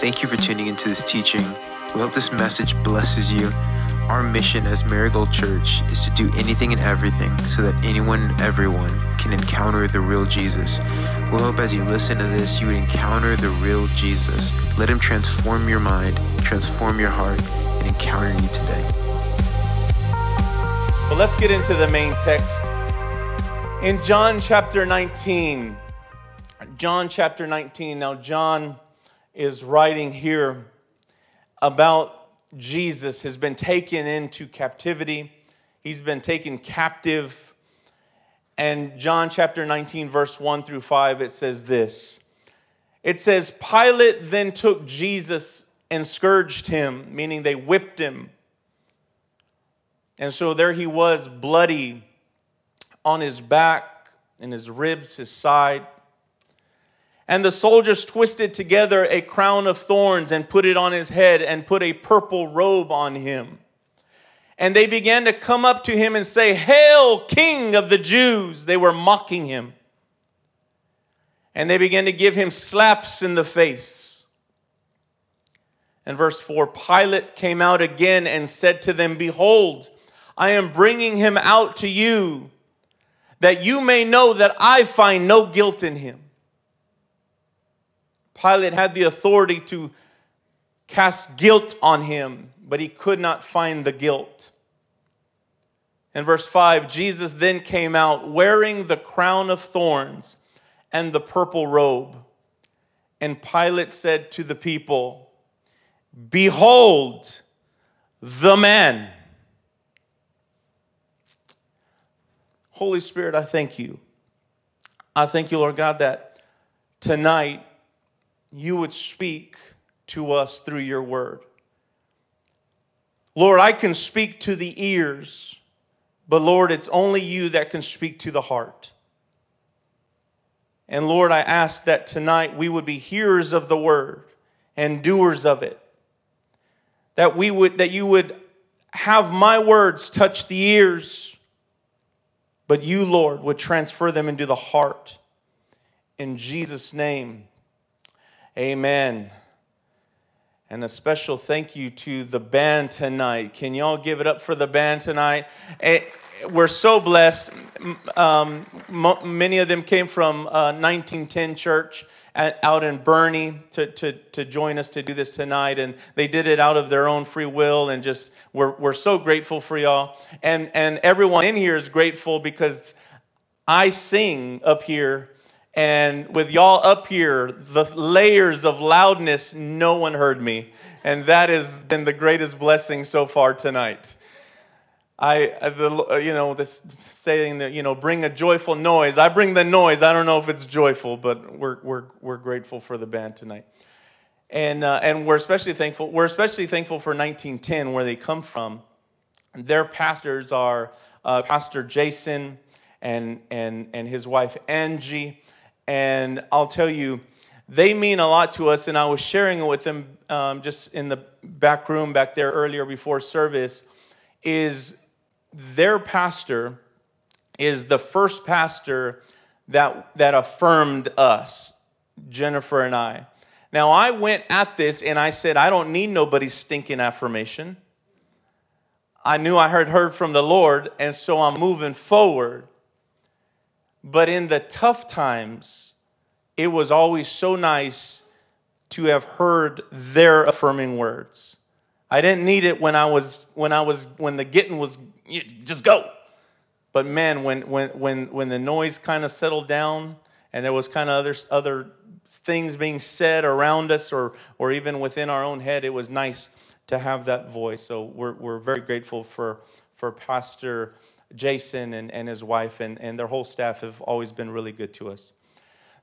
Thank you for tuning into this teaching. We hope this message blesses you. Our mission as Marigold Church is to do anything and everything so that anyone and everyone can encounter the real Jesus. We hope as you listen to this, you would encounter the real Jesus. Let him transform your mind, transform your heart, and encounter you today. Well, let's get into the main text. In John chapter 19, John chapter 19. Now, John is writing here about Jesus has been taken into captivity. He's been taken captive. And John chapter 19, verse 1 through 5, it says this. It says, Pilate then took Jesus and scourged him, meaning they whipped him. And so there he was, bloody on his back, in his ribs, his side. And the soldiers twisted together a crown of thorns and put it on his head and put a purple robe on him. And they began to come up to him and say, Hail, King of the Jews! They were mocking him. And they began to give him slaps in the face. And verse 4 Pilate came out again and said to them, Behold, I am bringing him out to you, that you may know that I find no guilt in him. Pilate had the authority to cast guilt on him, but he could not find the guilt. In verse 5, Jesus then came out wearing the crown of thorns and the purple robe. And Pilate said to the people, Behold the man. Holy Spirit, I thank you. I thank you, Lord God, that tonight you would speak to us through your word. Lord, I can speak to the ears, but Lord, it's only you that can speak to the heart. And Lord, I ask that tonight we would be hearers of the word and doers of it. That we would that you would have my words touch the ears, but you, Lord, would transfer them into the heart. In Jesus' name. Amen. And a special thank you to the band tonight. Can y'all give it up for the band tonight? Eh, we're so blessed. Um, many of them came from uh, 1910 Church at, out in Boerne to, to, to join us to do this tonight. And they did it out of their own free will. And just, we're, we're so grateful for y'all. And, and everyone in here is grateful because I sing up here and with y'all up here, the layers of loudness, no one heard me. And that has been the greatest blessing so far tonight. I, the, you know, this saying that, you know, bring a joyful noise. I bring the noise. I don't know if it's joyful, but we're, we're, we're grateful for the band tonight. And, uh, and we're especially thankful. We're especially thankful for 1910, where they come from. Their pastors are uh, Pastor Jason and, and, and his wife Angie and I'll tell you, they mean a lot to us. And I was sharing it with them um, just in the back room back there earlier before service. Is their pastor is the first pastor that that affirmed us, Jennifer and I. Now I went at this and I said, I don't need nobody's stinking affirmation. I knew I had heard from the Lord, and so I'm moving forward. But in the tough times, it was always so nice to have heard their affirming words. I didn't need it when I was when I was when the getting was just go. But man, when when when when the noise kind of settled down and there was kind of other other things being said around us or or even within our own head, it was nice to have that voice. So we're we're very grateful for for Pastor Jason and, and his wife and, and their whole staff have always been really good to us.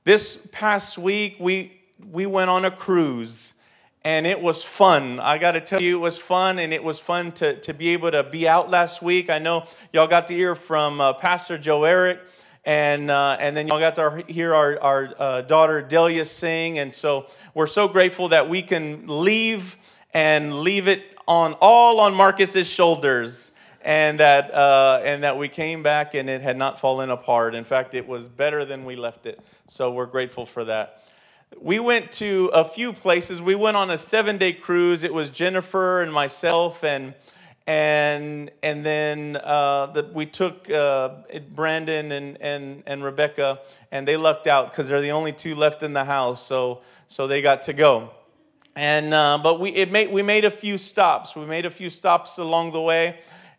This past week, we, we went on a cruise and it was fun. I got to tell you, it was fun, and it was fun to, to be able to be out last week. I know y'all got to hear from uh, Pastor Joe Eric, and, uh, and then y'all got to hear our, our uh, daughter Delia sing. And so we're so grateful that we can leave and leave it on all on Marcus's shoulders and that, uh, and that we came back and it had not fallen apart. In fact, it was better than we left it. So we're grateful for that. we went to a few places. We went on a seven day cruise. It was Jennifer and myself and and and then uh, the, we took uh, Brandon and, and, and Rebecca, and they lucked out because they're the only two left in the house, so so they got to go. And uh, but we it made we made a few stops. We made a few stops along the way.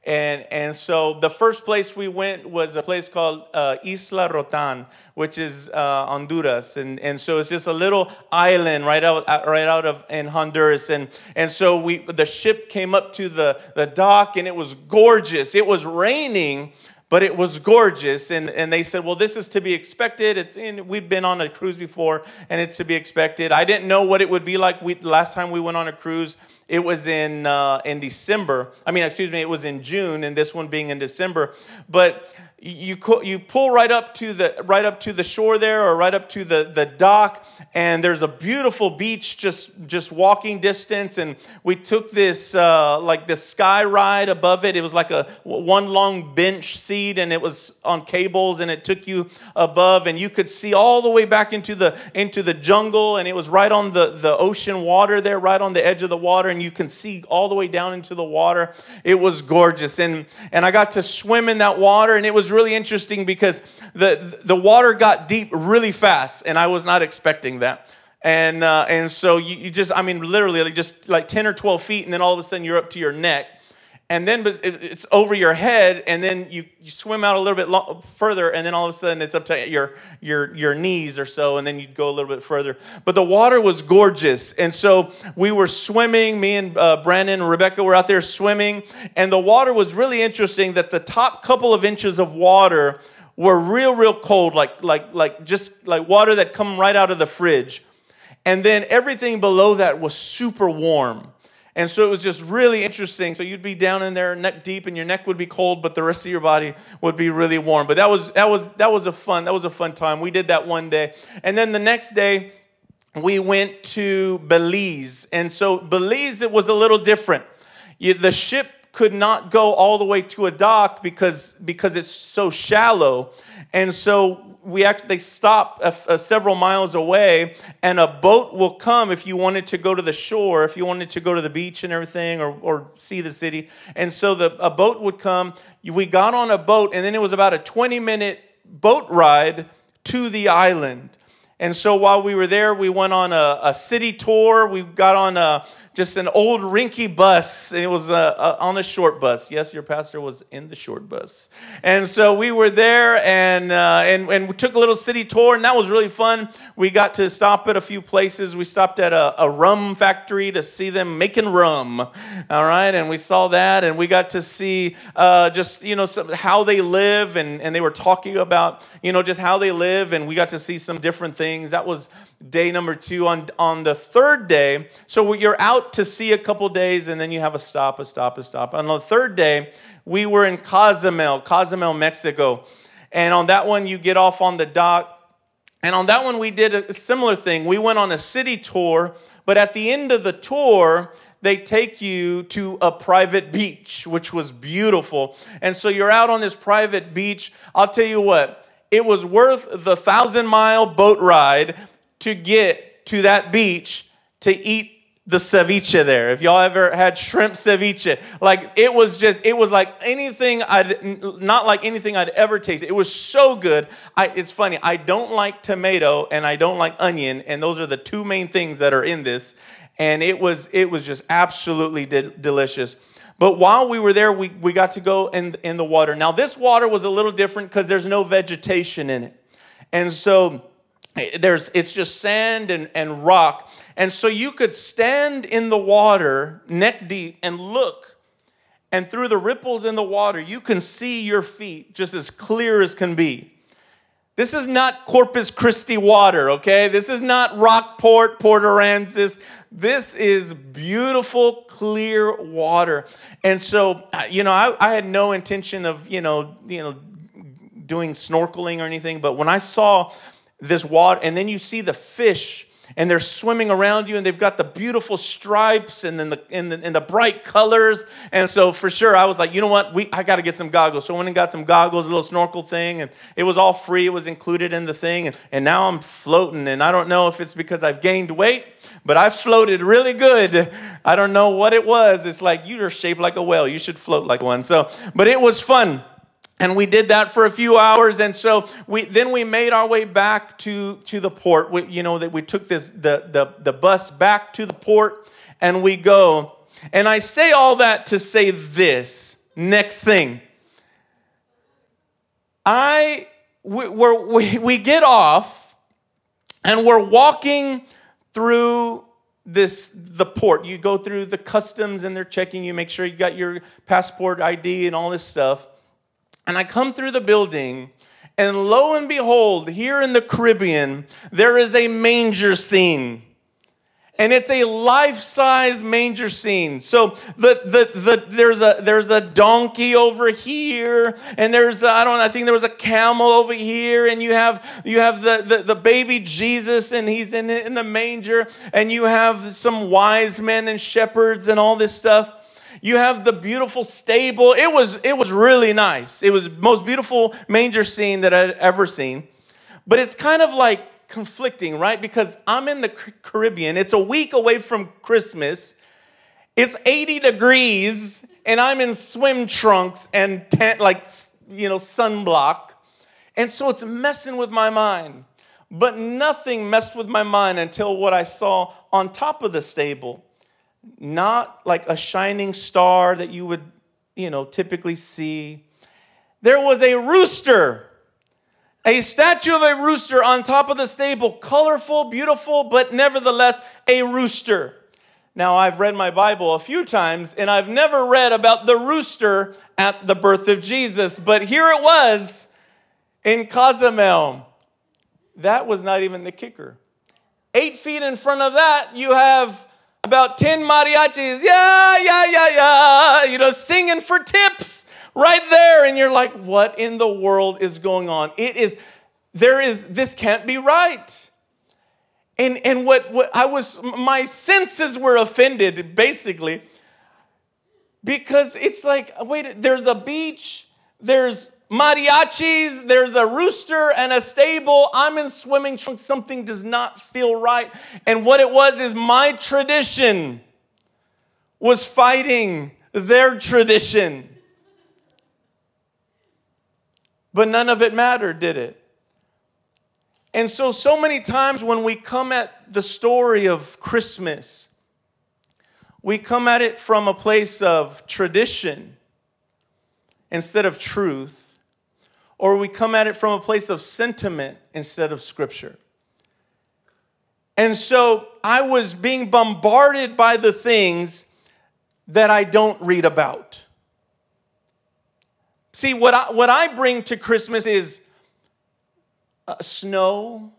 And, and so the first place we went was a place called uh, Isla Roatan, which is uh, Honduras. And, and so it's just a little island right out, right out of in Honduras. And, and so we, the ship came up to the, the dock and it was gorgeous. It was raining, but it was gorgeous. And, and they said, well, this is to be expected. It's in, we've been on a cruise before and it's to be expected. I didn't know what it would be like we, last time we went on a cruise. It was in, uh, in December. I mean, excuse me, it was in June, and this one being in December. But you you pull right up to the right up to the shore there or right up to the, the dock and there's a beautiful beach just just walking distance and we took this uh, like this sky ride above it. It was like a one long bench seat and it was on cables and it took you above and you could see all the way back into the into the jungle and it was right on the the ocean water there right on the edge of the water and you can see all the way down into the water. It was gorgeous and and I got to swim in that water and it was really interesting because the, the water got deep really fast, and I was not expecting that. And, uh, and so you, you just, I mean, literally like just like 10 or 12 feet, and then all of a sudden you're up to your neck and then it's over your head, and then you, you swim out a little bit further, and then all of a sudden it's up to your, your, your knees or so, and then you go a little bit further. But the water was gorgeous, and so we were swimming. Me and uh, Brandon and Rebecca were out there swimming, and the water was really interesting. That the top couple of inches of water were real, real cold, like like like just like water that come right out of the fridge, and then everything below that was super warm. And so it was just really interesting. So you'd be down in there neck deep and your neck would be cold, but the rest of your body would be really warm. But that was that was that was a fun, that was a fun time. We did that one day. And then the next day we went to Belize. And so Belize it was a little different. You, the ship could not go all the way to a dock because because it's so shallow. And so we actually stop a, a several miles away, and a boat will come if you wanted to go to the shore, if you wanted to go to the beach and everything, or, or see the city. And so the, a boat would come. We got on a boat, and then it was about a 20 minute boat ride to the island. And so while we were there, we went on a, a city tour. We got on a, just an old rinky bus. It was a, a, on a short bus. Yes, your pastor was in the short bus. And so we were there and, uh, and, and we took a little city tour, and that was really fun. We got to stop at a few places. We stopped at a, a rum factory to see them making rum. All right, and we saw that, and we got to see uh, just, you know, some, how they live, and, and they were talking about, you know, just how they live, and we got to see some different things. That was day number two. On, on the third day, so you're out to see a couple days and then you have a stop, a stop, a stop. On the third day, we were in Cozumel, Cozumel, Mexico. And on that one, you get off on the dock. And on that one, we did a similar thing. We went on a city tour, but at the end of the tour, they take you to a private beach, which was beautiful. And so you're out on this private beach. I'll tell you what, it was worth the thousand mile boat ride to get to that beach to eat the ceviche there. If y'all ever had shrimp ceviche, like it was just, it was like anything I'd, not like anything I'd ever tasted. It was so good. I, it's funny, I don't like tomato and I don't like onion, and those are the two main things that are in this. And it was, it was just absolutely de- delicious. But while we were there, we, we got to go in, in the water. Now, this water was a little different because there's no vegetation in it. And so, eh, there's it's just sand and, and rock and so you could stand in the water neck deep and look and through the ripples in the water you can see your feet just as clear as can be this is not corpus christi water okay? This is not rockport port aransas. This is beautiful clear water. And so uh, you know I, I had no intention of you know you know doing snorkeling or anything but when i saw this water, and then you see the fish and they're swimming around you and they've got the beautiful stripes and then the and the, and the bright colors. And so for sure i was like you know what? We i got to get some goggles. So i went and got some goggles a little snorkel thing and it was all free. It was included in the thing and, and now i'm floating and i don't know if it's because i've gained weight but i floated really good. I don't know what it was. It's like you're shaped like a whale. You should float like one. So but it was fun and we did that for a few hours and so we then we made our way back to to the port. We, you know that we took this the, the the bus back to the port and we go. And i say all that to say this next thing. I we, we we get off and we're walking through this the port. You go through the customs and they're checking you make sure you got your passport id and all this stuff and I come through the building, and lo and behold, here in the Caribbean, there is a manger scene. And it's a life-size manger scene. So the, the, the, there's, a, there's a donkey over here, and there's, I don't I think there was a camel over here, and you have, you have the, the, the baby Jesus, and he's in, in the manger, and you have some wise men and shepherds and all this stuff. You have the beautiful stable. It was, it was really nice. It was most beautiful manger scene that I'd ever seen. But it's kind of like conflicting, right? Because I'm in the Caribbean. It's a week away from Christmas. It's 80 degrees, and I'm in swim trunks and tent, like, you know, sunblock. And so it's messing with my mind. But nothing messed with my mind until what I saw on top of the stable not like a shining star that you would, you know, typically see. There was a rooster, a statue of a rooster on top of the stable, colorful, beautiful, but nevertheless a rooster. Now, I've read my Bible a few times and I've never read about the rooster at the birth of Jesus, but here it was in Cozumel. That was not even the kicker. Eight feet in front of that, you have about 10 mariachis, yeah, yeah, yeah, yeah, you know, singing for tips right there. And you're like, what in the world is going on? It is, there is, this can't be right. And, and what, what I was, my senses were offended, basically, because it's like, wait, there's a beach, there's mariachis, there's a rooster and a stable. I'm in swimming trunks. Something does not feel right. And what it was is my tradition was fighting their tradition. But none of it mattered, did it? And so, so many times when we come at the story of Christmas, we come at it from a place of tradition instead of truth or we come at it from a place of sentiment instead of scripture. And so I was being bombarded by the things that I don't read about. See, what I, what I bring to Christmas is uh, snow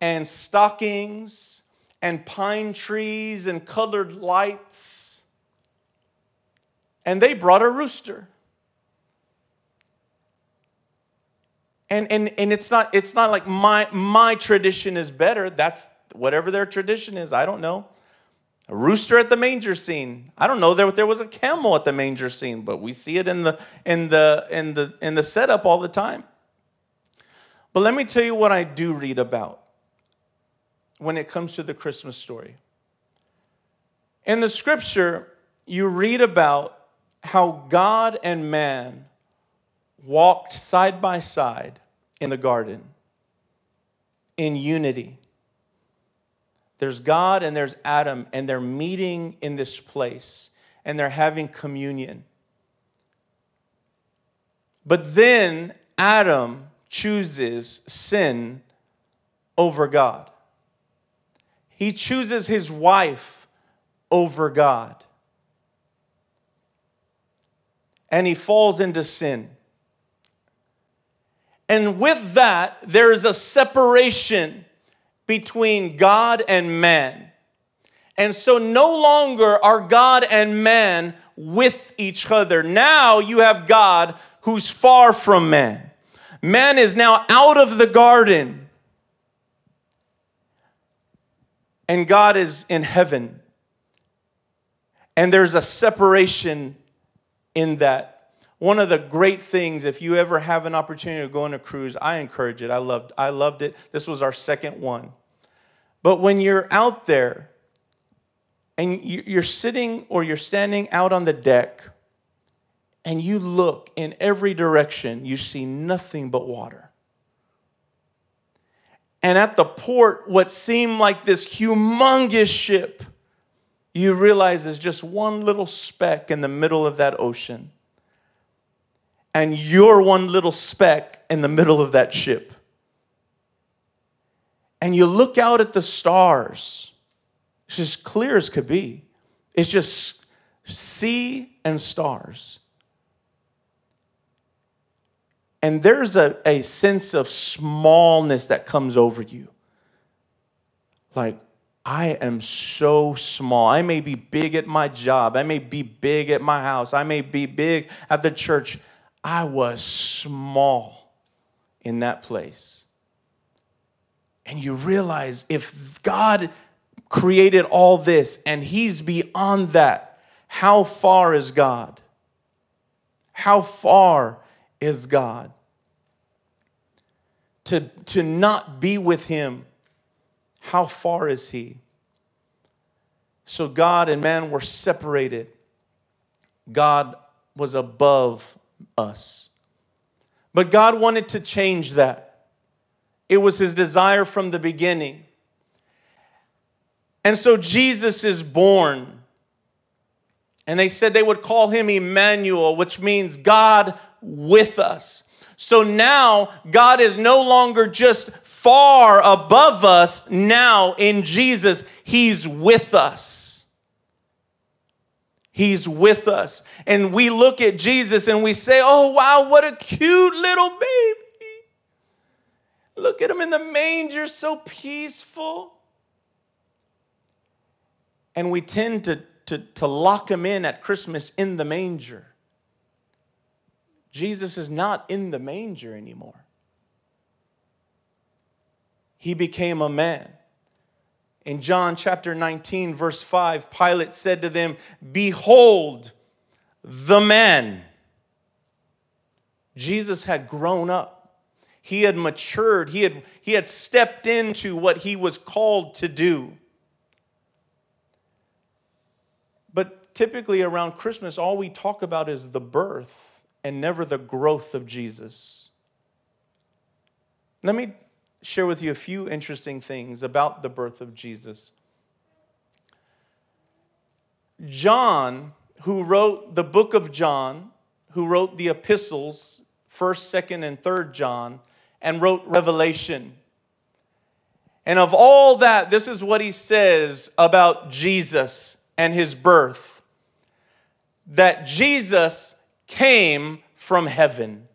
and stockings and pine trees and colored lights. And they brought a rooster. And, and, and it's not it's not like my my tradition is better. That's whatever their tradition is. I don't know. A rooster at the manger scene. I don't know there there was a camel at the manger scene, but we see it in the in the in the in the setup all the time. But let me tell you what I do read about when it comes to the Christmas story. In the scripture, you read about how God and man walked side by side in the garden in unity. There's God and there's Adam, and they're meeting in this place and they're having communion. But then Adam chooses sin over God. He chooses his wife over God. And he falls into sin. And with that, there is a separation between God and man. And so no longer are God and man with each other. Now you have God who's far from man. Man is now out of the garden. and God is in heaven. And there's a separation in that. One of the great things, if you ever have an opportunity to go on a cruise, I encourage it. I loved, I loved it. This was our second one. But when you're out there and you're sitting or you're standing out on the deck and you look in every direction, you see nothing but water. And at the port, what seemed like this humongous ship, you realize is just one little speck in the middle of that ocean. And you're one little speck in the middle of that ship. And you look out at the stars, it's as clear as could be. It's just sea and stars. And there's a, a sense of smallness that comes over you. Like, I am so small. I may be big at my job. I may be big at my house. I may be big at the church. I was small in that place. And you realize if God created all this and He's beyond that, how far is God? How far is God. To, to not be with Him, how far is He? So God and man were separated. God was above us. But God wanted to change that. It was His desire from the beginning. And so Jesus is born. And they said they would call him Emmanuel, which means God with us. So now God is no longer just far above us. Now in Jesus, He's with us. He's with us. And we look at Jesus and we say, oh, wow, what a cute little baby. Look at him in the manger, so peaceful. And we tend to, to, to lock him in at Christmas in the manger. Jesus is not in the manger anymore. He became a man. In John chapter 19, verse 5, Pilate said to them, Behold the man. Jesus had grown up. He had matured. He had, he had stepped into what he was called to do. But typically around Christmas, all we talk about is the birth and never the growth of Jesus. Let me share with you a few interesting things about the birth of Jesus. John, who wrote the book of John, who wrote the epistles, 1st, 2nd, and 3rd John, and wrote Revelation. And of all that, this is what he says about Jesus and his birth that Jesus came from heaven.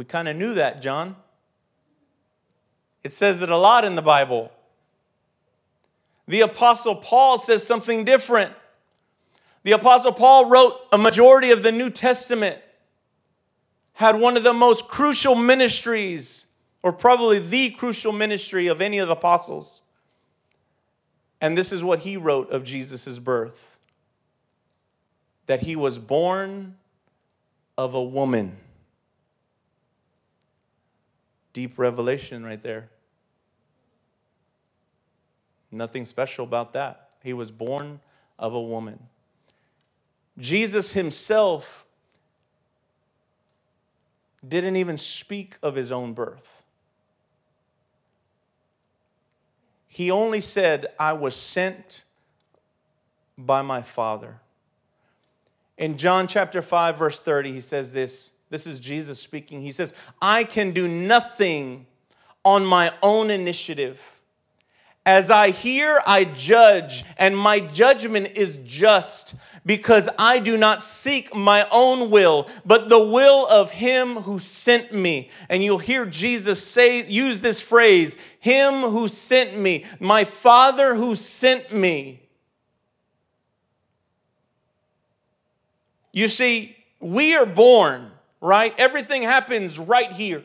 We kind of knew that, John. It says it a lot in the Bible. The Apostle Paul says something different. The Apostle Paul wrote a majority of the New Testament, had one of the most crucial ministries, or probably the crucial ministry of any of the apostles. And this is what he wrote of Jesus' birth that he was born of a woman. Deep revelation right there. Nothing special about that. He was born of a woman. Jesus himself didn't even speak of his own birth. He only said, I was sent by my Father. In John chapter 5, verse 30, he says this. This is Jesus speaking. He says, I can do nothing on my own initiative. As I hear, I judge, and my judgment is just because I do not seek my own will, but the will of him who sent me. And you'll hear Jesus say, use this phrase, him who sent me, my Father who sent me. You see, we are born, right? Everything happens right here.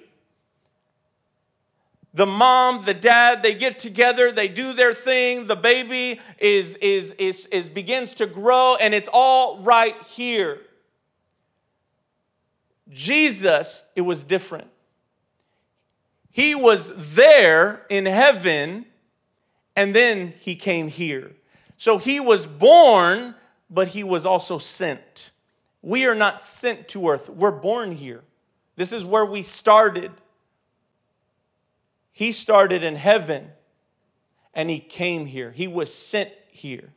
the mom, the dad, they get together, they do their thing, the baby is, is, is, is begins to grow, and it's all right here. Jesus, it was different. He was there in heaven, and then he came here. So he was born, but he was also sent. We are not sent to earth, we're born here. This is where we started. He started in heaven and he came here. He was sent here.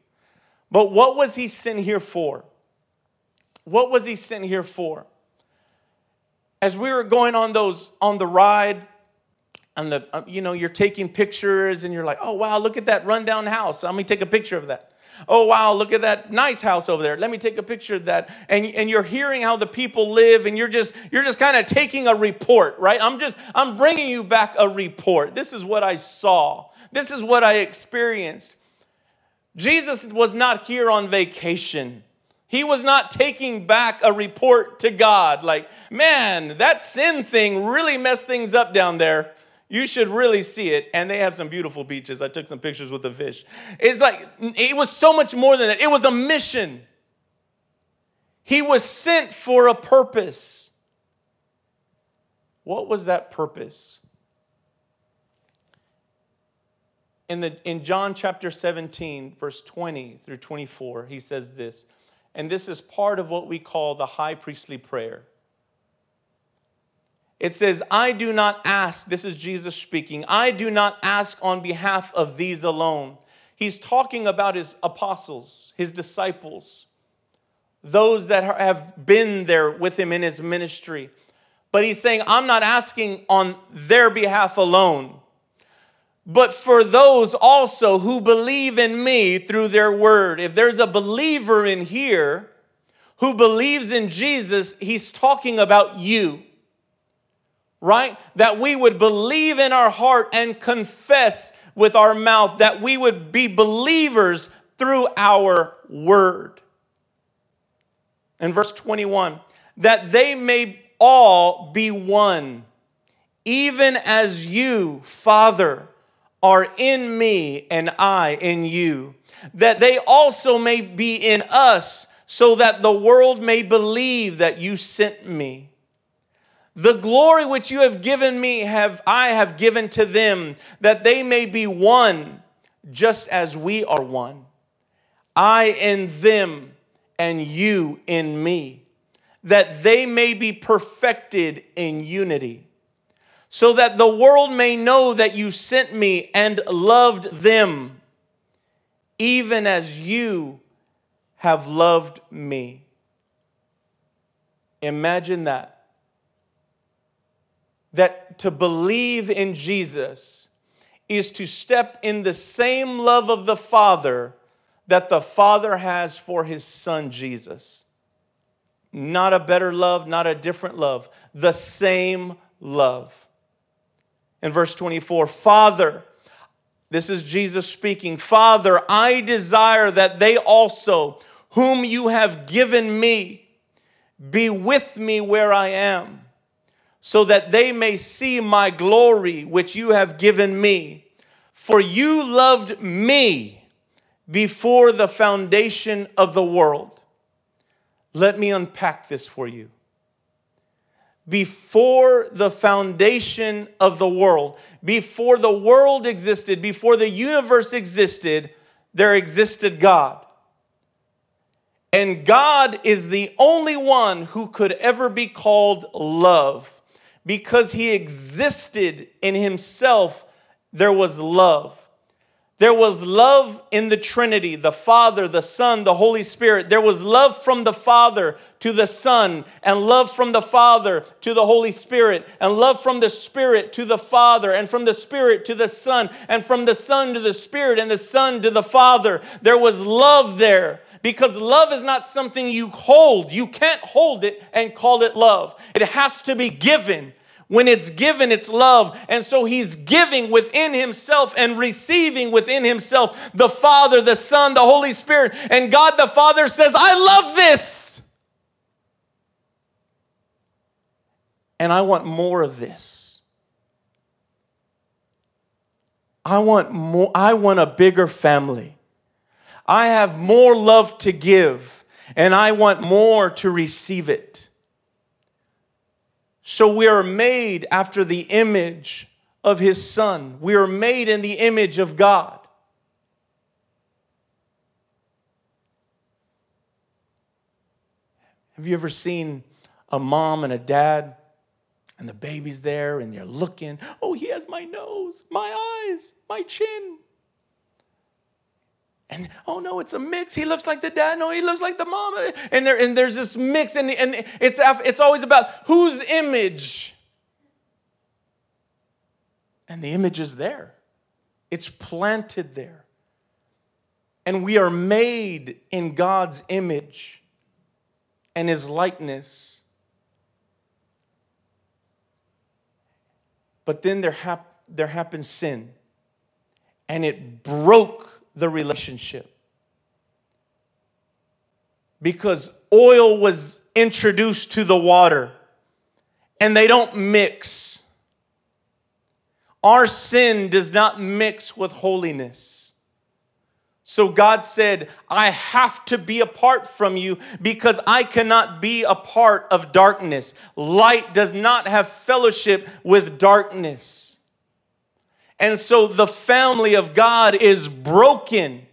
But what was he sent here for? What was he sent here for? As we were going on those on the ride, and the uh, you know you're taking pictures and you're like, oh wow, look at that rundown house. Let me take a picture of that. Oh, wow, look at that nice house over there. Let me take a picture of that. And, and you're hearing how the people live, and you're just, you're just kind of taking a report, right? I'm just, I'm bringing you back a report. This is what I saw, this is what I experienced. Jesus was not here on vacation. He was not taking back a report to God like, man, that sin thing really messed things up down there. You should really see it. And they have some beautiful beaches. I took some pictures with the fish. It's like, it was so much more than that. It was a mission. He was sent for a purpose. What was that purpose? In, the, in John chapter 17, verse 20 through 24, he says this, and this is part of what we call the high priestly prayer. It says, I do not ask, this is Jesus speaking, I do not ask on behalf of these alone. He's talking about his apostles, his disciples, those that have been there with him in his ministry. But he's saying, I'm not asking on their behalf alone, but for those also who believe in me through their word. If there's a believer in here who believes in Jesus, he's talking about you right? That we would believe in our heart and confess with our mouth, that we would be believers through our word. In verse 21, that they may all be one, even as you, Father, are in me and I in you, that they also may be in us, so that the world may believe that you sent me. The glory which you have given me have I have given to them, that they may be one, just as we are one. I in them, and you in me, that they may be perfected in unity, so that the world may know that you sent me and loved them, even as you have loved me. Imagine that that to believe in Jesus is to step in the same love of the Father that the Father has for his Son Jesus. Not a better love, not a different love, the same love. In verse 24, Father, this is Jesus speaking, Father, I desire that they also, whom you have given me, be with me where I am so that they may see my glory which you have given me. For you loved me before the foundation of the world. Let me unpack this for you. Before the foundation of the world, before the world existed, before the universe existed, there existed God. And God is the only one who could ever be called love because he existed in himself, there was love. There was love in the Trinity, the Father, the Son, the Holy Spirit. There was love from the Father to the Son, and love from the Father to the Holy Spirit, and love from the Spirit to the Father, and from the Spirit to the Son, and from the Son to the Spirit, and the Son to the Father. There was love there because love is not something you hold. You can't hold it and call it love, it has to be given. When it's given, it's love. And so he's giving within himself and receiving within himself the Father, the Son, the Holy Spirit. And God the Father says, I love this. And I want more of this. I want more, I want a bigger family. I have more love to give, and I want more to receive it. So we are made after the image of his son. We are made in the image of God. Have you ever seen a mom and a dad and the baby's there and you're looking? Oh, he has my nose, my eyes, my chin. And oh no, it's a mix. He looks like the dad. No, he looks like the mom. And there and there's this mix, and, and it's it's always about whose image. And the image is there. It's planted there. And we are made in God's image and his likeness. But then there, hap- there happened sin, and it broke the relationship. Because oil was introduced to the water, and they don't mix. Our sin does not mix with holiness. So God said, I have to be apart from you because I cannot be a part of darkness. Light does not have fellowship with darkness. And so the family of God is broken.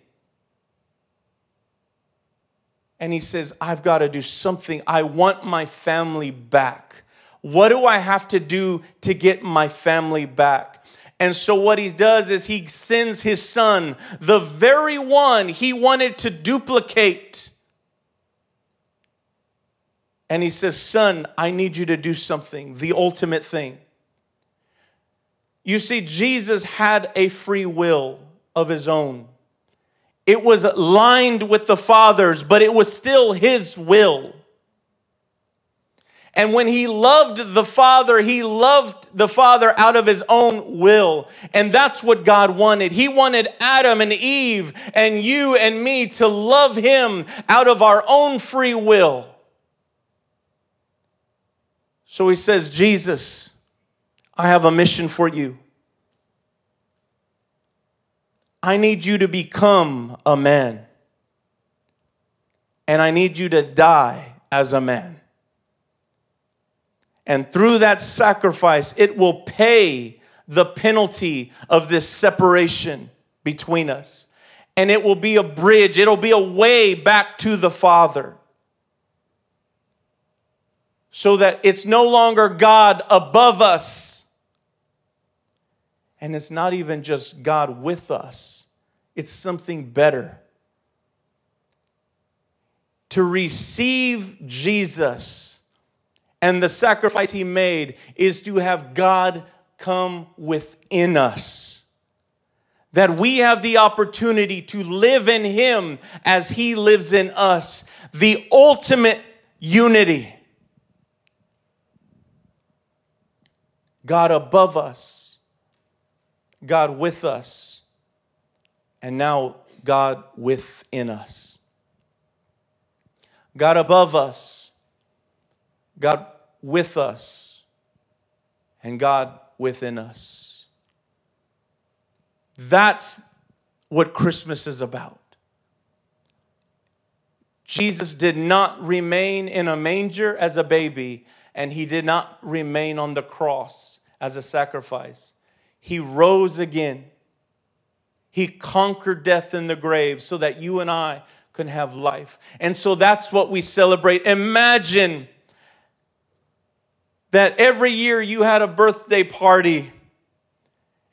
And he says, I've got to do something. I want my family back. What do I have to do to get my family back? And so, what he does is he sends his son, the very one he wanted to duplicate. And he says, Son, I need you to do something, the ultimate thing. You see, Jesus had a free will of his own. It was lined with the Father's, but it was still his will. And when he loved the Father, he loved the Father out of his own will. And that's what God wanted. He wanted Adam and Eve and you and me to love him out of our own free will. So he says, Jesus, I have a mission for you. I need you to become a man. And I need you to die as a man. And through that sacrifice, it will pay the penalty of this separation between us. And it will be a bridge, it'll be a way back to the Father. So that it's no longer God above us. And it's not even just God with us, it's something better. To receive Jesus and the sacrifice he made is to have God come within us. That we have the opportunity to live in him as he lives in us. The ultimate unity. God above us, God with us, and now God within us. God above us, God with us and God within us. That's what Christmas is about. Jesus did not remain in a manger as a baby, and he did not remain on the cross as a sacrifice. He rose again. He conquered death in the grave so that you and I can have life. And so that's what we celebrate. Imagine that every year you had a birthday party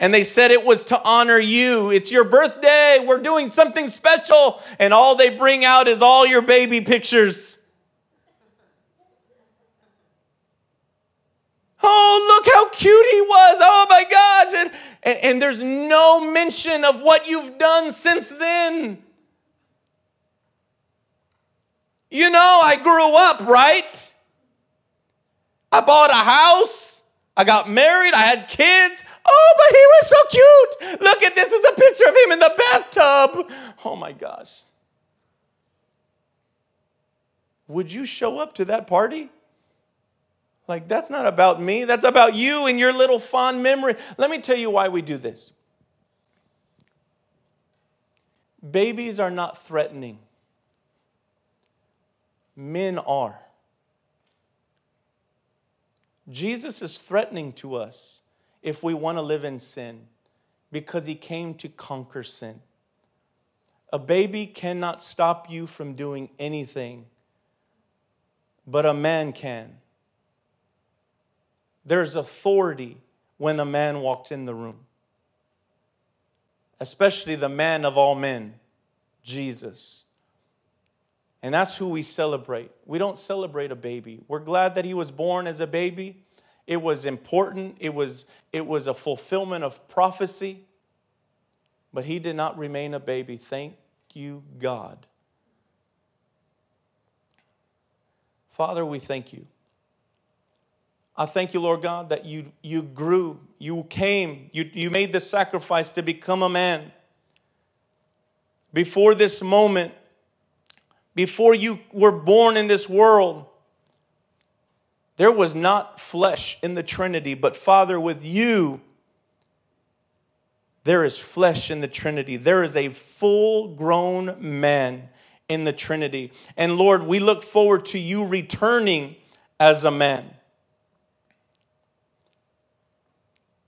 and they said it was to honor you. It's your birthday. We're doing something special. And all they bring out is all your baby pictures. Oh, look how cute he was. Oh my gosh. And, and, and there's no mention of what you've done since then. You know, I grew up, right? I bought a house. I got married. I had kids. Oh, but he was so cute. Look at this is a picture of him in the bathtub. Oh my gosh. Would you show up to that party? Like, that's not about me. That's about you and your little fond memory. Let me tell you why we do this. Babies are not threatening, men are. Jesus is threatening to us if we want to live in sin because he came to conquer sin. A baby cannot stop you from doing anything, but a man can. There's authority when a man walks in the room, especially the man of all men, Jesus. And that's who we celebrate. We don't celebrate a baby. We're glad that he was born as a baby. It was important, it was, it was a fulfillment of prophecy. But he did not remain a baby. Thank you, God. Father, we thank you. I thank you, Lord God, that you, you grew, you came, you, you made the sacrifice to become a man. Before this moment, before you were born in this world, there was not flesh in the Trinity, but Father, with you, there is flesh in the Trinity. There is a full grown man in the Trinity. And Lord, we look forward to you returning as a man.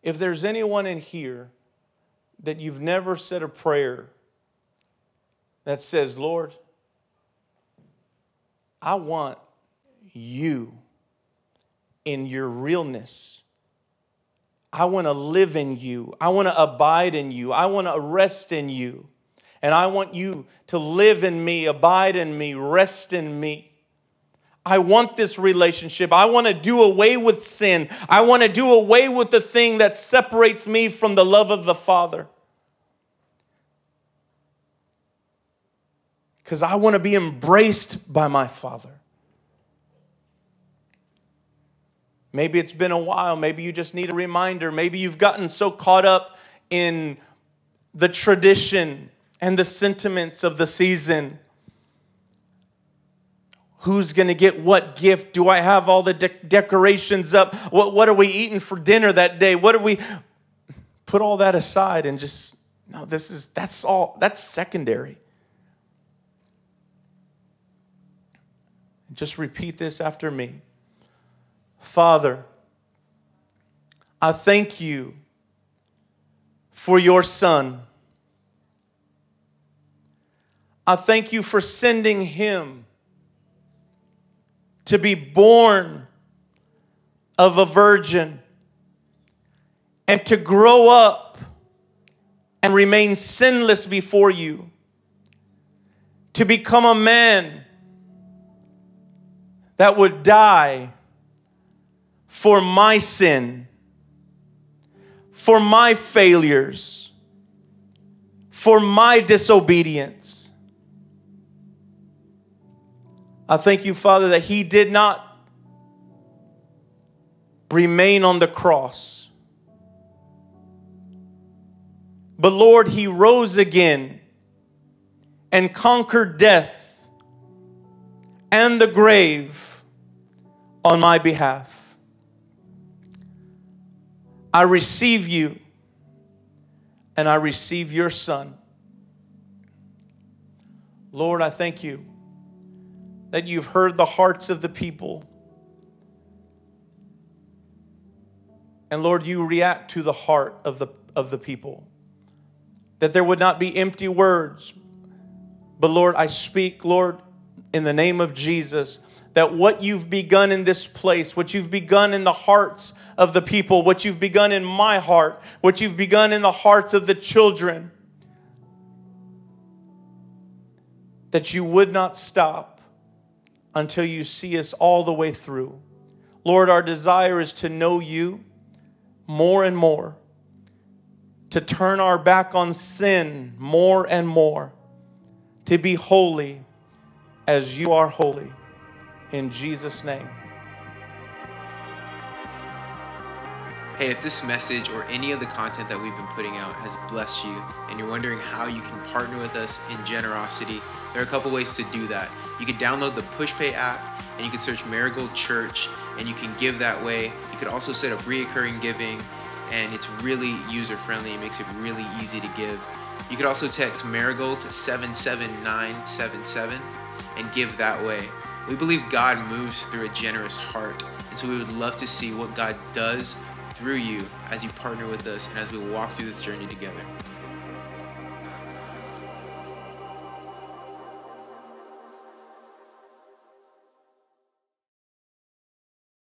If there's anyone in here that you've never said a prayer that says, Lord, I want you in your realness I want to live in you. I want to abide in you. I want to rest in you. And I want you to live in me, abide in me, rest in me. I want this relationship. I want to do away with sin. I want to do away with the thing that separates me from the love of the Father. Because I want to be embraced by my Father. Maybe it's been a while. Maybe you just need a reminder. Maybe you've gotten so caught up in the tradition and the sentiments of the season. Who's going to get what gift? Do I have all the de- decorations up? What, what are we eating for dinner that day? What are we. Put all that aside and just, no, this is, that's all, that's secondary. Just repeat this after me. Father, I thank you for your Son. I thank you for sending him to be born of a virgin and to grow up and remain sinless before you, to become a man that would die for my sin, for my failures, for my disobedience. I thank you, Father, that He did not remain on the cross. But Lord, He rose again and conquered death and the grave on my behalf. I receive you and I receive your son. Lord, I thank you that you've heard the hearts of the people. And Lord, you react to the heart of the, of the people. That there would not be empty words. But Lord, I speak, Lord, in the name of Jesus, that what you've begun in this place, what you've begun in the hearts of the people, what you've begun in my heart, what you've begun in the hearts of the children, that you would not stop until you see us all the way through. Lord, our desire is to know you more and more, to turn our back on sin more and more, to be holy as you are holy in Jesus' name. Hey, if this message or any of the content that we've been putting out has blessed you and you're wondering how you can partner with us in generosity, there are a couple ways to do that. You can download the PushPay app and you can search Marigold Church and you can give that way. You could also set up reoccurring giving and it's really user friendly. It makes it really easy to give. You could also text Marigold to 77977 and give that way. We believe God moves through a generous heart. And so we would love to see what God does through you as you partner with us and as we walk through this journey together.